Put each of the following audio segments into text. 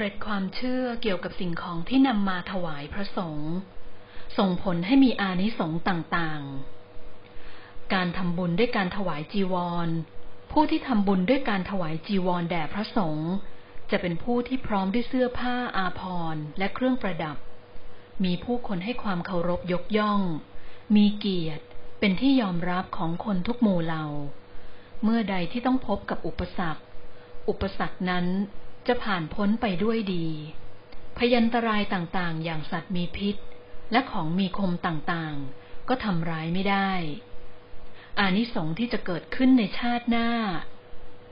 กร็ดความเชื่อเกี่ยวกับสิ่งของที่นำมาถวายพระสงฆ์ส่งผลให้มีอานิสงส์ต่างๆ การทำบุญด้วยการถวายจีวร ผู้ที่ทำบุญด้วยการถวายจีวรแด่พระสงฆ์จะเป็นผู้ที่พร้อมด้วยเสื้อผ้าอาภรณ์และเครื่องประดับ มีผู้คนให้ความเคารพยกย่อง มีเกียรติเป็นที่ยอมรับของคนทุกหมู่เหล่า เมื่อใดที่ต้องพบกับอุปสรรค อุปสรรคนั้น จะผ่านพ้นไปด้วยดี พยันตรายต่างๆ อย่างสัตว์มีพิษ และของมีคมต่างๆ ก็ทำร้ายไม่ได้ อานิสงส์ที่จะเกิดขึ้นในชาติหน้า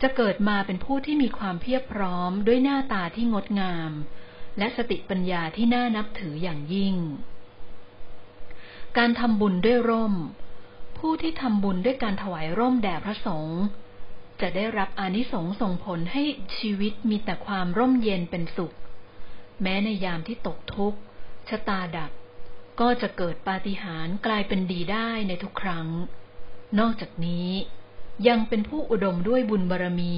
จะเกิดมาเป็นผู้ที่มีความเพียบพร้อมด้วยหน้าตาที่งดงาม และสติปัญญาที่น่านับถืออย่างยิ่ง การทำบุญด้วยร่ม ผู้ที่ทำบุญด้วยการถวายร่มแด่พระสงฆ์ จะได้รับอนิสงส์ส่งผลให้ชีวิตมีแต่ความร่มเย็นเป็นสุข แม้ในยามที่ตกทุกข์ชะตาดับ ก็จะเกิดปาฏิหาริย์กลายเป็นดีได้ในทุกครั้ง นอกจากนี้ยังเป็นผู้อุดมด้วยบุญบารรมี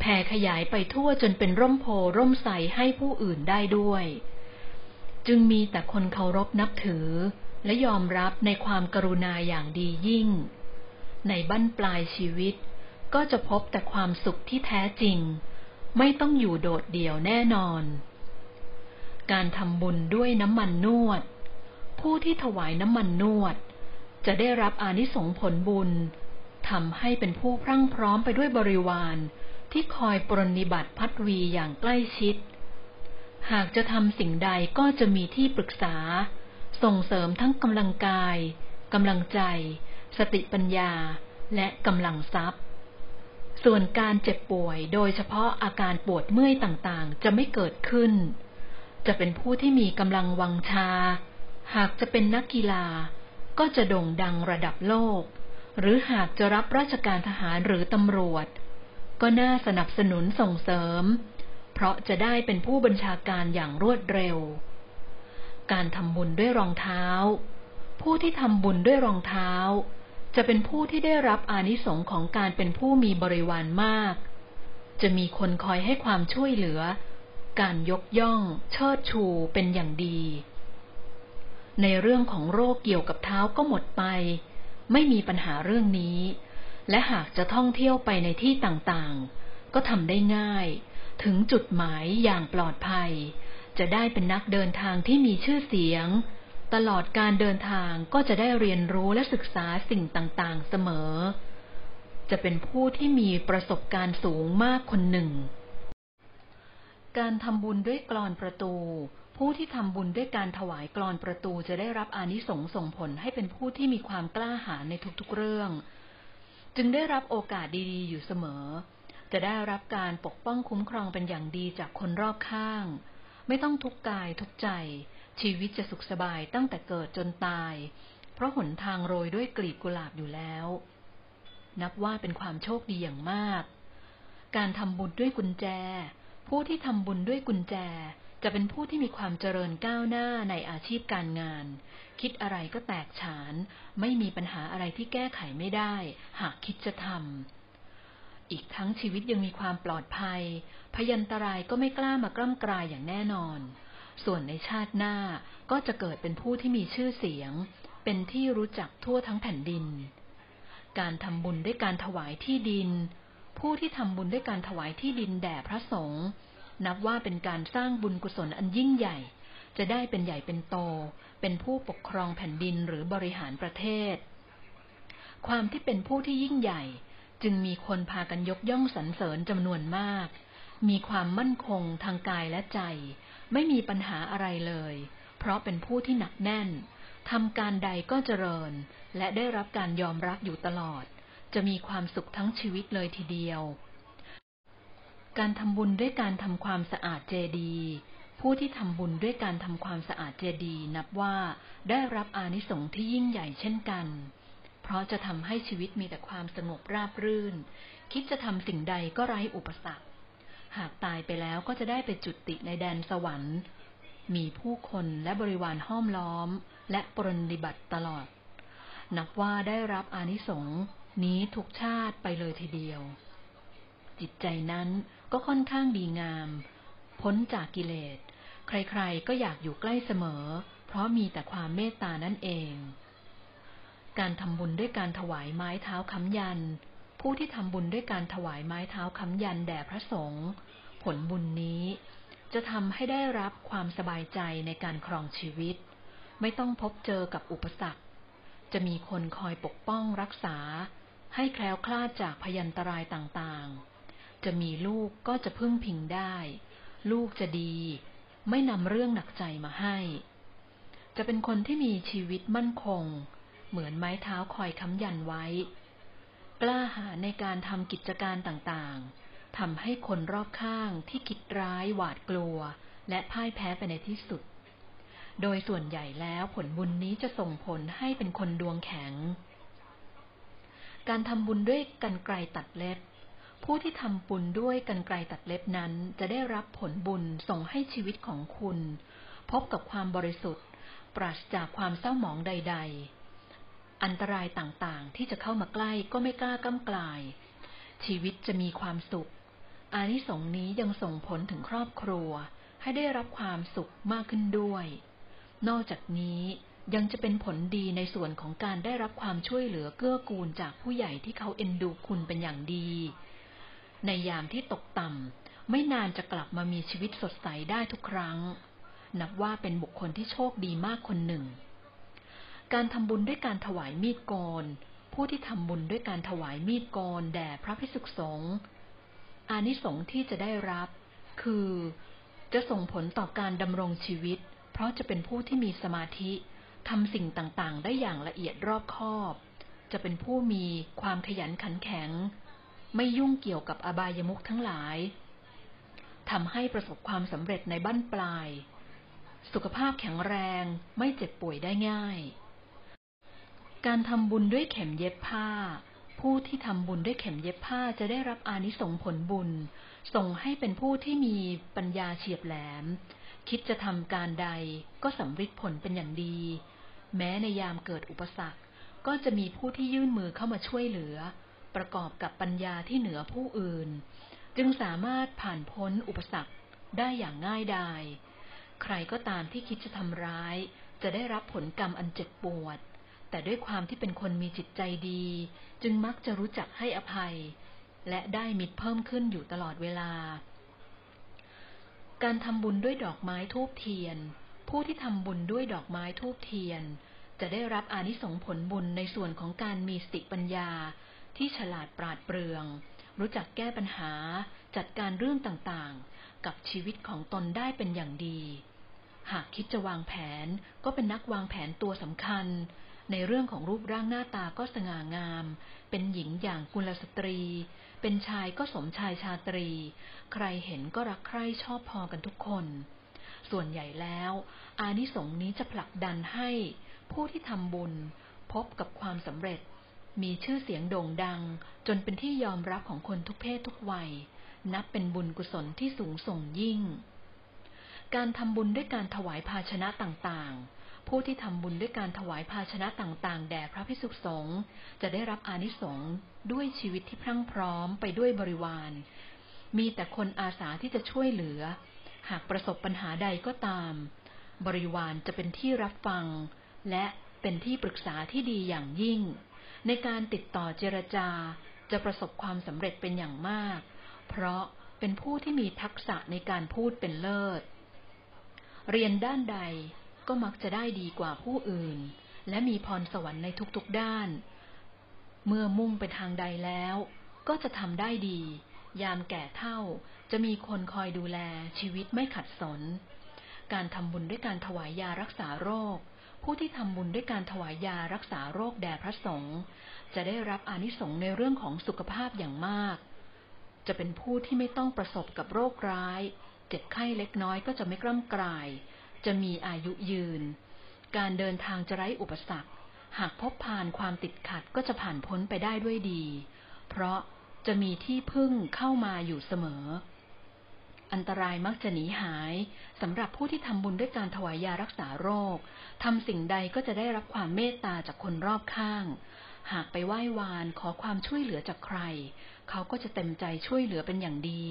แผ่ขยายไปทั่วจนเป็นร่มโพร่มใสให้ผู้อื่นได้ด้วย จึงมีแต่คนเคารพนับถือ และยอมรับในความกรุณาอย่างดียิ่ง ในบั้นปลายชีวิต ก็จะพบแต่ความสุขที่แท้จริง ไม่ต้องอยู่โดดเดี่ยวแน่นอน การทำบุญด้วยน้ำมันนวด ผู้ที่ถวายน้ำมันนวด จะได้รับอานิสงส์ผลบุญทำให้เป็นผู้พรั่งพร้อมไปด้วยบริวารที่คอยปรนนิบัติพัดวีอย่างใกล้ชิด หากจะทำสิ่งใดก็จะมีที่ปรึกษา ส่งเสริมทั้งกำลังกายกำลังใจ สติปัญญา และกำลังทรัพย์ ส่วนการเจ็บป่วยโดยเฉพาะอาการปวดเมื่อยต่างๆ จะไม่เกิดขึ้น จะเป็นผู้ที่มีกำลังวังชา หากจะเป็นนักกีฬา ก็จะโด่งดังระดับโลก หรือหากจะรับราชการทหารหรือตำรวจ ก็น่าสนับสนุนส่งเสริม เพราะจะได้เป็นผู้บัญชาการอย่างรวดเร็ว การทำบุญด้วยรองเท้า ผู้ที่ทำบุญด้วยรองเท้า จะเป็นผู้ที่ได้รับอานิสงค์ของการเป็นผู้มีบริวารมาก จะมีคนคอยให้ความช่วยเหลือ การยกย่อง เชิดชูเป็นอย่างดี ในเรื่องของโรคเกี่ยวกับเท้าก็หมดไป ไม่มีปัญหาเรื่องนี้ และหากจะท่องเที่ยวไปในที่ต่างๆ ก็ทำได้ง่าย ถึงจุดหมายอย่างปลอดภัย จะได้เป็นนักเดินทางที่มีชื่อเสียง ตลอดการเดินทางก็จะได้เรียนรู้และศึกษาสิ่งต่างๆ เสมอ จะเป็นผู้ที่มีประสบการณ์สูงมากคนหนึ่ง การทำบุญด้วยกรอนประตู ผู้ที่ทำบุญด้วยการถวายกรอนประตูจะได้รับอานิสงส์ส่งผลให้เป็นผู้ที่มีความกล้าหาญในทุกๆเรื่อง จึงได้รับโอกาสดีๆ อยู่เสมอ จะได้รับการปกป้องคุ้มครองเป็นอย่างดีจากคนรอบข้าง ไม่ต้องทุกกายทุกใจ ชีวิตจะสุขสบายตั้งแต่เกิดจนตาย เพราะหนทางโรยด้วยกลีบกุหลาบอยู่แล้ว นับว่าเป็นความโชคดีอย่างมาก การทำบุญด้วยกุญแจ ผู้ที่ทำบุญด้วยกุญแจ จะเป็นผู้ที่มีความเจริญก้าวหน้าในอาชีพการงาน คิดอะไรก็แตกฉาน ไม่มีปัญหาอะไรที่แก้ไขไม่ได้ หากคิดจะทำอีกทั้งชีวิตยังมีความปลอดภัย พยันตรายก็ไม่กล้ามากล้ำกลายอย่างแน่นอน ส่วนในชาติหน้าก็จะเกิดเป็นผู้ที่มีชื่อเสียง เป็นที่รู้จักทั่วทั้งแผ่นดิน การทำบุญด้วยการถวายที่ดิน ผู้ที่ทำบุญด้วยการถวายที่ดินแด่พระสงฆ์นับว่าเป็นการสร้างบุญกุศลอันยิ่งใหญ่ จะได้เป็นใหญ่เป็นโต เป็นผู้ปกครองแผ่นดินหรือบริหารประเทศ ความที่เป็นผู้ที่ยิ่งใหญ่ จึงมีคนพากันยกย่องสรรเสริญจำนวนมาก มีความมั่นคงทางกายและใจ ไม่มีปัญหาอะไรเลย เพราะเป็นผู้ที่หนักแน่นทำการใดก็เจริญ และได้รับการยอมรับอยู่ตลอด จะมีความสุขทั้งชีวิตเลยทีเดียว การทำบุญด้วยการทำความสะอาดเจดีย์ผู้ที่ทำบุญด้วยการทำความสะอาดเจดีย์นับว่าได้รับอานิสงส์ที่ยิ่งใหญ่เช่นกัน เพราะจะทำให้ชีวิตมีแต่ความสงบราบรื่น คิดจะทำสิ่งใดก็ไร้อุปสรรค หากตายไปแล้วก็จะได้ไปจุติในแดนสวรรค์ มีผู้คนและบริวารห้อมล้อม และปรนนิบัติตลอด นับว่าได้รับอานิสงส์นี้ทุกชาติไปเลยทีเดียว จิตใจนั้นก็ค่อนข้างดีงาม พ้นจากกิเลส ใครๆก็อยากอยู่ใกล้เสมอ เพราะมีแต่ความเมตตานั่นเอง การทำบุญด้วยการถวายไม้เท้าค้ำยัน ผู้ที่ทำบุญด้วยการถวายไม้เท้าค้ำยันแด่พระสงฆ์ผลบุญนี้ จะทำให้ได้รับความสบายใจในการครองชีวิต ไม่ต้องพบเจอกับอุปสรรค จะมีคนคอยปกป้องรักษา ให้แคล้วคลาดจากพยันตรายต่างๆ จะมีลูกก็จะพึ่งพิงได้ ลูกจะดี ไม่นำเรื่องหนักใจมาให้ จะเป็นคนที่มีชีวิตมั่นคง เหมือนไม้เท้าคอยค้ำยันไว้ กล้าหาญในการทำกิจการต่างๆทำให้คนรอบข้างที่คิดร้ายหวาดกลัว และพ่ายแพ้ไปในที่สุด โดยส่วนใหญ่แล้วผลบุญนี้จะส่งผลให้เป็นคนดวงแข็ง การทำบุญด้วยกันไกลตัดเล็บ ผู้ที่ทำบุญด้วยกันไกลตัดเล็บนั้น จะได้รับผลบุญส่งให้ชีวิตของคุณ พบกับความบริสุทธิ์ ปราศจากความเศร้าหมองใด ๆ อันตรายต่างๆ ที่จะเข้ามาใกล้ก็ไม่กล้าก้ากลาย ชีวิตจะมีความสุข อานิสงส์นี้ยังส่งผลถึงครอบครัว ให้ได้รับความสุขมากขึ้นด้วย นอกจากนี้ยังจะเป็นผลดีในส่วนของการได้รับความช่วยเหลือเกื้อกูลจากผู้ใหญ่ที่เขาเอ็นดูคุณเป็นอย่างดี ในยามที่ตกต่ำไม่นานจะกลับมามีชีวิตสดใสได้ทุกครั้ง นับว่าเป็นบุคคลที่โชคดีมากคนหนึ่ง การทำบุญด้วยการถวายมีดกนผู้ที่ทำบุญด้วยการถวายมีดกนแด่พระภิกษุสงฆ์ อานิสงส์ที่จะได้รับ คือ จะส่งผลต่อการดำรงชีวิต เพราะจะเป็นผู้ที่มีสมาธิทำสิ่งต่างๆ ได้อย่างละเอียดรอบคอบ จะเป็นผู้มีความขยันขันแข็ง ไม่ยุ่งเกี่ยวกับอบายมุขทั้งหลายทำให้ประสบความสำเร็จในบั้นปลาย สุขภาพแข็งแรงไม่เจ็บป่วยได้ง่าย การทำบุญด้วยเข็มเย็บผ้า ผู้ที่ทำบุญด้วยเข็มเย็บผ้าจะได้รับอานิสงผลบุญ ส่งให้เป็นผู้ที่มีปัญญาเฉียบแหลม คิดจะทำการใดก็สำเร็จผลเป็นอย่างดี แม้ในยามเกิดอุปสรรค ก็จะมีผู้ที่ยื่นมือเข้ามาช่วยเหลือ ประกอบกับปัญญาที่เหนือผู้อื่น จึงสามารถผ่านพ้นอุปสรรคได้อย่างง่ายดาย ใครก็ตามที่คิดจะทำร้าย จะได้รับผลกรรมอันเจ็บปวด แต่ด้วยความที่เป็นคนมีจิตใจดี จึงมักจะรู้จักให้อภัย และได้มิตรเพิ่มขึ้นอยู่ตลอดเวลา การทำบุญด้วยดอกไม้ทูบเทียน ผู้ที่ทำบุญด้วยดอกไม้ทูบเทียน จะได้รับอานิสงส์ผลบุญในส่วนของการมีสติปัญญา ที่ฉลาดปราดเปรื่อง รู้จักแก้ปัญหา จัดการเรื่องต่างๆ กับชีวิตของตนได้เป็นอย่างดีหากคิดจะวางแผนก็เป็นนักวางแผนตัวสำคัญ ในเรื่องของรูปร่างหน้าตาก็สง่างาม เป็นหญิงอย่างกุลสตรี เป็นชายก็สมชายชาตรี ใครเห็นก็รักใคร่ชอบพอกันทุกคน ส่วนใหญ่แล้ว อานิสงส์นี้จะผลักดันให้ ผู้ที่ทำบุญพบกับความสำเร็จ มีชื่อเสียงโด่งดัง จนเป็นที่ยอมรับของคนทุกเพศทุกวัย นับเป็นบุญกุศลที่สูงส่งยิ่ง การทำบุญด้วยการถวายภาชนะต่างๆ ผู้ที่ทำบุญด้วยการถวายภาชนะต่างๆ แด่พระพิสุสงฆ์จะได้รับอานิสงส์ด้วยชีวิตที่พรั่งพร้อมไปด้วยบริวาร มีแต่คนอาสาที่จะช่วยเหลือ หากประสบปัญหาใดก็ตาม บริวารจะเป็นที่รับฟัง และเป็นที่ปรึกษาที่ดีอย่างยิ่ง ในการติดต่อเจรจาจะประสบความสำเร็จเป็นอย่างมาก เพราะเป็นผู้ที่มีทักษะในการพูดเป็นเลิศ เรียนด้านใด ก็มักจะได้ดีกว่าผู้อื่น และมีพรสวรรค์ในทุกๆด้าน เมื่อมุ่งไปทางใดแล้ว ก็จะทำได้ดี ยามแก่เท่าจะมีคนคอยดูแลชีวิตไม่ขัดสน การทำบุญด้วยการถวายยารักษาโรค ผู้ที่ทำบุญด้วยการถวายยารักษาโรคแด่พระสงฆ์จะได้รับอานิสงส์ในเรื่องของสุขภาพอย่างมาก จะเป็นผู้ที่ไม่ต้องประสบกับโรคร้าย เจ็บไข้เล็กน้อยก็จะไม่กล้ำกลาย จะมีอายุยืน การเดินทางจะไร้อุปสรรค หากพบผ่านความติดขัดก็จะผ่านพ้นไปได้ด้วยดี เพราะจะมีที่พึ่งเข้ามาอยู่เสมอ อันตรายมักจะหนีหายสำหรับผู้ที่ทำบุญด้วยการถวายยารักษาโรคทำสิ่งใดก็จะได้รับความเมตตาจากคนรอบข้าง หากไปไหว้วานขอความช่วยเหลือจากใคร เขาก็จะเต็มใจช่วยเหลือเป็นอย่างดี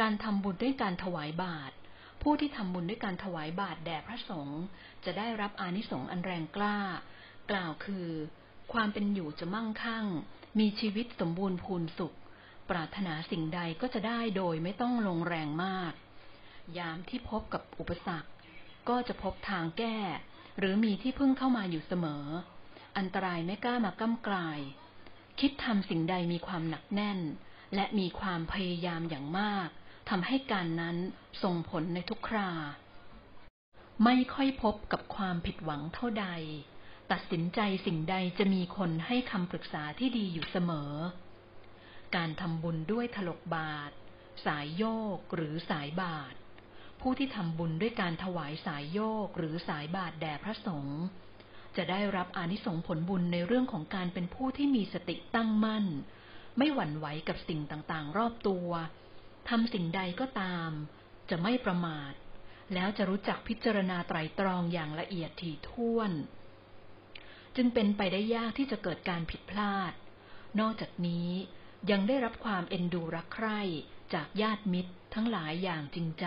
การทำบุญด้วยการถวายบาตร ผู้ที่ทำบุญด้วยการถวายบาตรแด่พระสงฆ์จะได้รับอานิสงส์อันแรงกล้า กล่าวคือ ความเป็นอยู่จะมั่งคั่ง มีชีวิตสมบูรณ์พูนสุข ปรารถนาสิ่งใดก็จะได้โดยไม่ต้องลงแรงมาก ยามที่พบกับอุปสรรค ก็จะพบทางแก้ หรือมีที่พึ่งเข้ามาอยู่เสมอ อันตรายไม่กล้ามาก้ำกลาย คิดทำสิ่งใดมีความหนักแน่น และมีความพยายามอย่างมาก ทำให้การนั้นส่งผลในทุกครา ไม่ค่อยพบกับความผิดหวังเท่าใด ตัดสินใจสิ่งใดจะมีคนให้คำปรึกษาที่ดีอยู่เสมอ การทำบุญด้วยถลกบาท สายโยกหรือสายบาท ผู้ที่ทำบุญด้วยการถวายสายโยกหรือสายบาทแด่พระสงฆ์จะได้รับอานิสงผลบุญในเรื่องของการเป็นผู้ที่มีสติตั้งมั่น ไม่หวั่นไหวกับสิ่งต่างๆ รอบตัว ทำสิ่งใดก็ตาม จะไม่ประมาท แล้วจะรู้จักพิจารณาไตรตรองอย่างละเอียดถี่ถ้วน จึงเป็นไปได้ยากที่จะเกิดการผิดพลาด นอกจากนี้ยังได้รับความเอ็นดูรักใคร่จากญาติมิตรทั้งหลายอย่างจริงใจ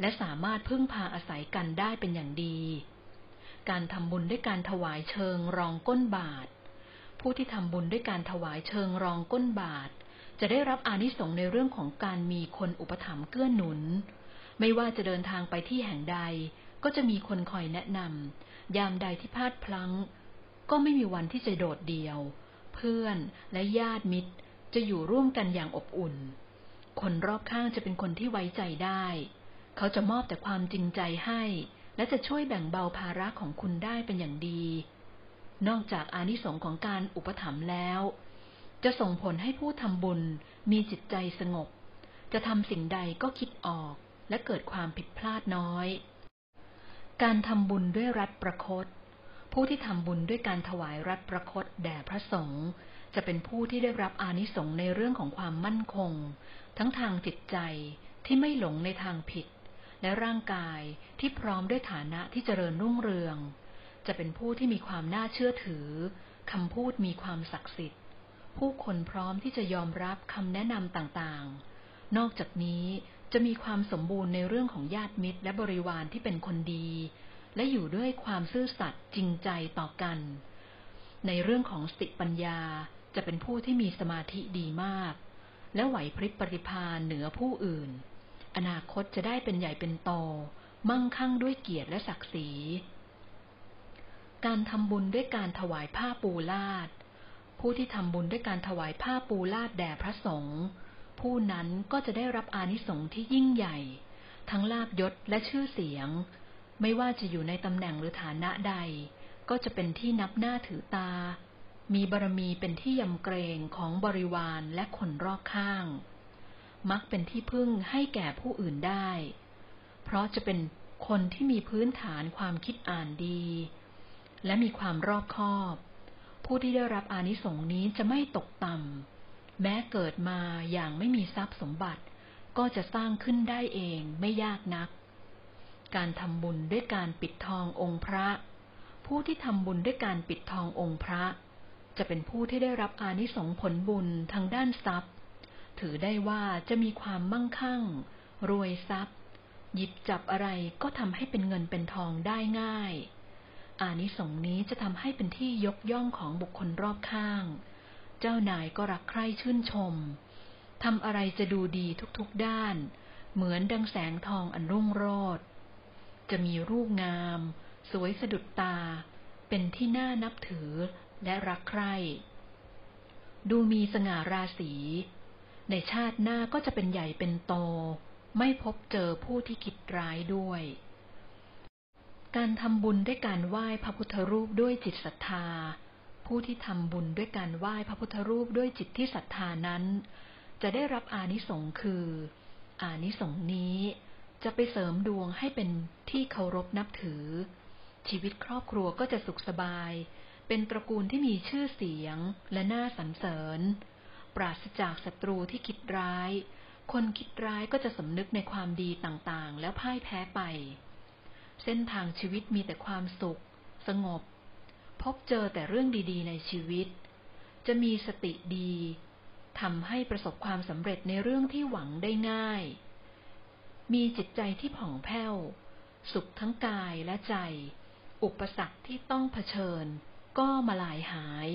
และสามารถพึ่งพาอาศัยกันได้เป็นอย่างดี การทำบุญด้วยการถวายเชิงรองก้นบาท ผู้ที่ทำบุญด้วยการถวายเชิงรองก้นบาท จะได้รับอานิสงส์ในเรื่องของการมีคนอุปถัมภ์เกื้อหนุน ไม่ว่าจะเดินทางไปที่แห่งใด ก็จะมีคนคอยแนะนำยามใดที่พลาดพลั้ง ก็ไม่มีวันที่จะโดดเดี่ยว เพื่อนและญาติมิตร จะอยู่ร่วมกันอย่างอบอุ่น คนรอบข้างจะเป็นคนที่ไว้ใจได้ เขาจะมอบแต่ความจริงใจให้ และจะช่วยแบ่งเบาภาระของคุณได้เป็นอย่างดี นอกจากอานิสงส์ของการอุปถัมภ์แล้ว จะส่งผลให้ผู้ทำบุญมีจิตใจสงบ จะทำสิ่งใดก็คิดออกและเกิดความผิดพลาดน้อย การทำบุญด้วยรัฐประคต ผู้ที่ทำบุญด้วยการถวายรัฐประคตแด่พระสงฆ์จะเป็นผู้ที่ได้รับอานิสงส์ในเรื่องของความมั่นคง ทั้งทางจิตใจที่ไม่หลงในทางผิด และร่างกายที่พร้อมด้วยฐานะที่เจริญรุ่งเรือง จะเป็นผู้ที่มีความน่าเชื่อถือคำพูดมีความศักดิ์สิทธิ์ ผู้คนพร้อมที่จะยอมรับคำแนะนำต่างๆ นอกจากนี้จะมีความสมบูรณ์ในเรื่องของญาติมิตรและบริวารที่เป็นคนดี และอยู่ด้วยความซื่อสัตย์จริงใจต่อกัน ในเรื่องของสติปัญญาจะเป็นผู้ที่มีสมาธิดีมาก และไหวพริบปฏิภาณเหนือผู้อื่น อนาคตจะได้เป็นใหญ่เป็นโต มั่งคั่งด้วยเกียรติและศักดิ์ศรี การทำบุญด้วยการถวายผ้าปูลาด ผู้ที่ทำบุญด้วยการถวายผ้าปูลาดแด่พระสงฆ์ผู้นั้นก็จะได้รับอานิสงส์ที่ยิ่งใหญ่ ทั้งลาบยศและชื่อเสียง ไม่ว่าจะอยู่ในตำแหน่งหรือฐานะใด ก็จะเป็นที่นับหน้าถือตา มีบารมีเป็นที่ยำเกรงของบริวารและคนรอบข้าง มักเป็นที่พึ่งให้แก่ผู้อื่นได้ เพราะจะเป็นคนที่มีพื้นฐานความคิดอ่านดี และมีความรอบคอบ ผู้ที่ได้รับอานิสงส์นี้จะไม่ตกต่ำแม้เกิดมาอย่างไม่มีทรัพย์สมบัติ ก็จะสร้างขึ้นได้เองไม่ยากนัก การทำบุญด้วยการปิดทององค์พระ ผู้ที่ทำบุญด้วยการปิดทององค์พระ จะเป็นผู้ที่ได้รับอานิสงส์ผลบุญทางด้านทรัพย์ ถือได้ว่าจะมีความมั่งคั่ง รวยทรัพย์ หยิบจับอะไรก็ทำให้เป็นเงินเป็นทองได้ง่าย อานิสงส์นี้จะทำให้เป็นที่ยกย่องของบุคคลรอบข้าง เจ้านายก็รักใคร่ชื่นชม ทำอะไรจะดูดีทุกๆด้าน เหมือนดังแสงทองอันรุ่งโรจน์จะมีรูปงาม สวยสะดุดตา เป็นที่น่านับถือและรักใคร่ ดูมีสง่าราศี ในชาติหน้าก็จะเป็นใหญ่เป็นโต ไม่พบเจอผู้ที่คิดร้ายด้วย การทำบุญด้วยการไหว้พระพุทธรูปด้วยจิตศรัทธา ผู้ที่ทำบุญด้วยการไหว้พระพุทธรูปด้วยจิตที่ศรัทธานั้น จะได้รับอานิสงค์คือ อานิสงส์นี้จะไปเสริมดวงให้เป็นที่เคารพนับถือ ชีวิตครอบครัวก็จะสุขสบาย เป็นตระกูลที่มีชื่อเสียงและน่าสรรเสริญ ปราศจากศัตรูที่คิดร้าย คนคิดร้ายก็จะสำนึกในความดีต่างๆ แล้วพ่ายแพ้ไป เส้นทางชีวิตมีแต่ความสุข สงบ พบเจอแต่เรื่องดีๆ ในชีวิต จะมีสติดีทำให้ประสบความสำเร็จในเรื่องที่หวังได้ง่าย มีจิตใจที่ผ่องแผ้ว สุขทั้งกายและใจ อุปสรรคที่ต้องเผชิญ ก็มาลายหาย